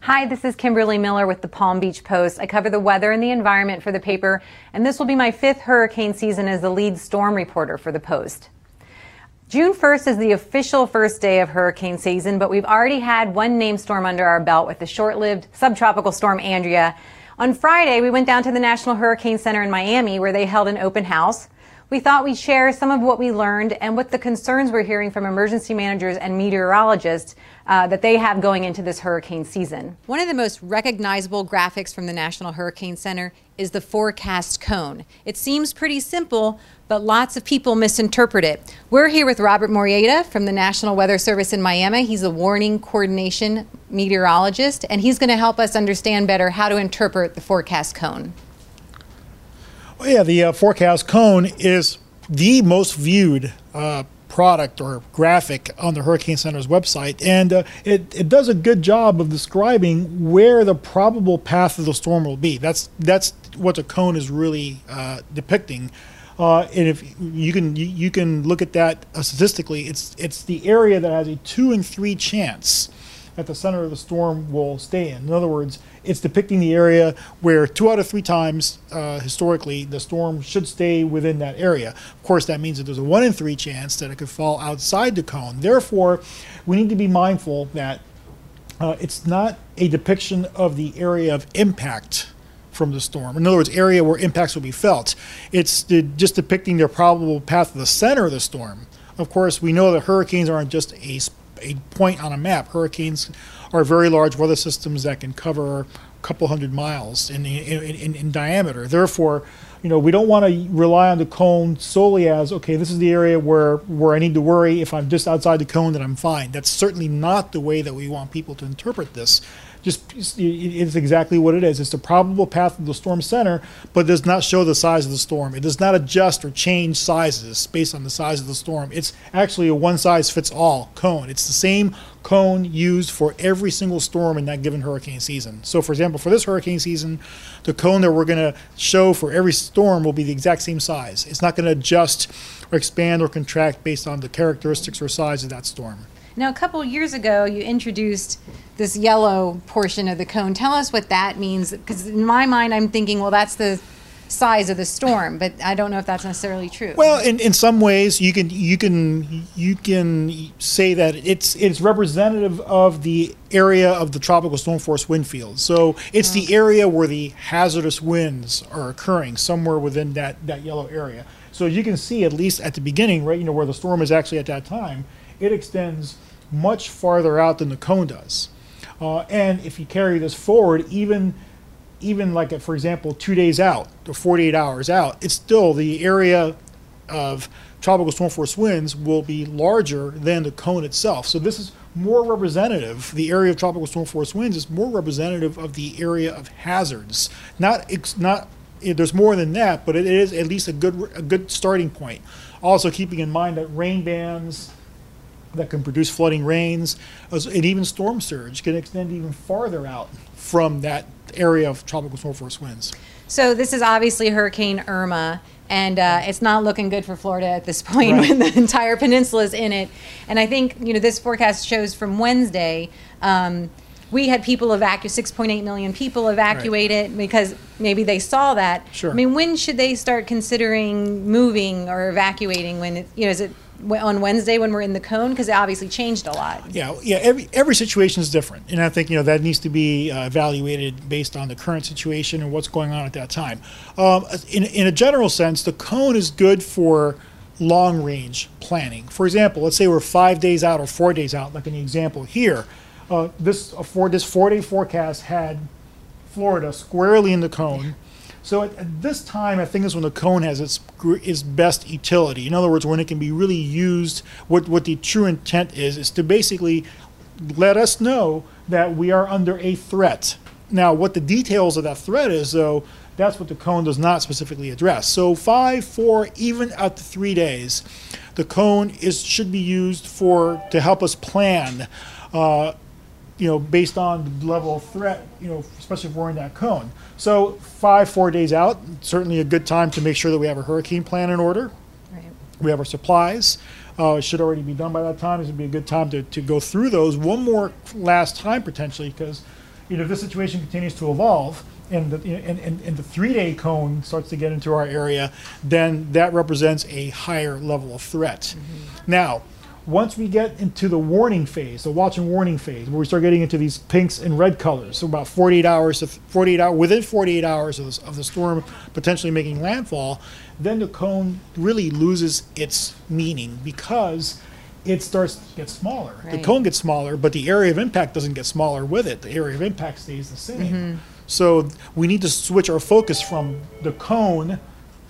Hi, this is Kimberly Miller with the Palm Beach Post. I cover the weather and the environment for the paper, and this will be my fifth hurricane season as the lead storm reporter for the Post. June 1st is the official first day of hurricane season, but we've already had one named storm under our belt with the short-lived subtropical storm Andrea. On Friday, we went down to the National Hurricane Center in Miami where they held an open house. We thought we'd share some of what we learned and what the concerns we're hearing from emergency managers and meteorologists uh, that they have going into this hurricane season. One of the most recognizable graphics from the National Hurricane Center is the forecast cone. It seems pretty simple, but lots of people misinterpret it. We're here with Robert Molleda from the National Weather Service in Miami. He's a warning coordination meteorologist, and he's going to help us understand better how to interpret the forecast cone. Well, yeah, the uh, forecast cone is the most viewed uh, product or graphic on the Hurricane Center's website, and uh, it, it does a good job of describing where the probable path of the storm will be. That's that's what the cone is really uh, depicting. Uh, and if you can you, you can look at that uh, statistically, it's it's the area that has a two and three chance that the center of the storm will stay in. In other words, it's depicting the area where two out of three times uh, historically the storm should stay within that area. Of course, that means that there's a one in three chance that it could fall outside the cone. Therefore, we need to be mindful that uh, it's not a depiction of the area of impact from the storm. In other words, area where impacts will be felt. It's the, just depicting the probable path of the center of the storm. Of course, we know that hurricanes aren't just a a point on a map. Hurricanes are very large weather systems that can cover a couple hundred miles in, in, in, in diameter. Therefore, you know, we don't want to rely on the cone solely as okay, this is the area where where I need to worry. If I'm just outside the cone, then I'm fine. That's certainly not the way that we want people to interpret this just it's exactly what it is. It's the probable path of the storm center, but does not show the size of the storm. It does not adjust or change sizes based on the size of the storm. It's actually a one size fits all cone. It's the same cone used for every single storm in that given hurricane season. So, for example, for this hurricane season, the cone that we're going to show for every storm will be the exact same size. It's not going to adjust or expand or contract based on the characteristics or size of that storm. Now, a couple years ago, you introduced this yellow portion of the cone. Tell us what that means, because in my mind, I'm thinking, well, that's the size of the storm, but I don't know if that's necessarily true. Well, in, in some ways, you can you can you can say that it's it's representative of the area of the tropical storm force wind field. So it's the mm. area where the hazardous winds are occurring, somewhere within that that yellow area. So you can see at least at the beginning, right, you know, where the storm is actually at that time, it extends much farther out than the cone does. Uh, and if you carry this forward, even even like for example, two days out or 48 hours out, it's still the area of tropical storm force winds will be larger than the cone itself. So this is more representative. The area of tropical storm force winds is more representative of the area of hazards. Not not there's more than that, but it is at least a good a good starting point. Also keeping in mind that rain bands that can produce flooding rains, and even storm surge can extend even farther out from that area of tropical storm force winds. So this is obviously Hurricane Irma, and uh, it's not looking good for Florida at this point right. when the entire peninsula is in it. And I think you know this forecast shows from Wednesday. Um, we had people evacuate 6.8 million people evacuated right. because maybe they saw that. Sure. I mean, when should they start considering moving or evacuating? When it, you know, is it on Wednesday when we're in the cone because it obviously changed a lot. Yeah, yeah. Every every situation is different, and I think you know that needs to be uh, evaluated based on the current situation and what's going on at that time. Um, in in a general sense, the cone is good for long range planning. For example, let's say we're five days out or four days out, like the example here. Uh, this uh, for this four day forecast had Florida squarely in the cone. So at, at, this time, I think is when the cone has its its best utility. In other words, when it can be really used. What what the true intent is is to basically let us know that we are under a threat. Now, what the details of that threat is, though, that's what the cone does not specifically address. So, five, four, even up to three days, the cone is should be used for to help us plan. Uh, you know, based on the level of threat, you know, especially if we're in that cone. So five, four days out, certainly a good time to make sure that we have a hurricane plan in order. Right. We have our supplies. Uh, it should already be done by that time. This would be a good time to, to go through those one more last time potentially because, you know, if this situation continues to evolve and the, and, and, and the three day cone starts to get into our area, then that represents a higher level of threat. Now, once we get into the warning phase, the watch and warning phase, where we start getting into these pinks and red colors, so about 48 hours to 48 hours within 48 hours of, this, of the storm potentially making landfall, then the cone really loses its meaning because it starts to get smaller. The cone gets smaller, but the area of impact doesn't get smaller with it. The area of impact stays the same. Mm-hmm. So we need to switch our focus from the cone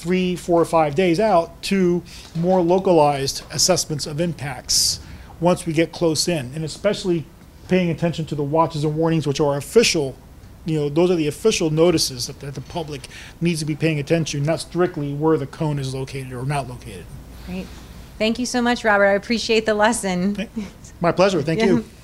three, four, or five days out to more localized assessments of impacts once we get close in, and especially paying attention to the watches and warnings, which are official. You know, those are the official notices that, that the public needs to be paying attention, not strictly where the cone is located or not located. Great. Thank you so much, Robert. I appreciate the lesson. My pleasure. Thank you.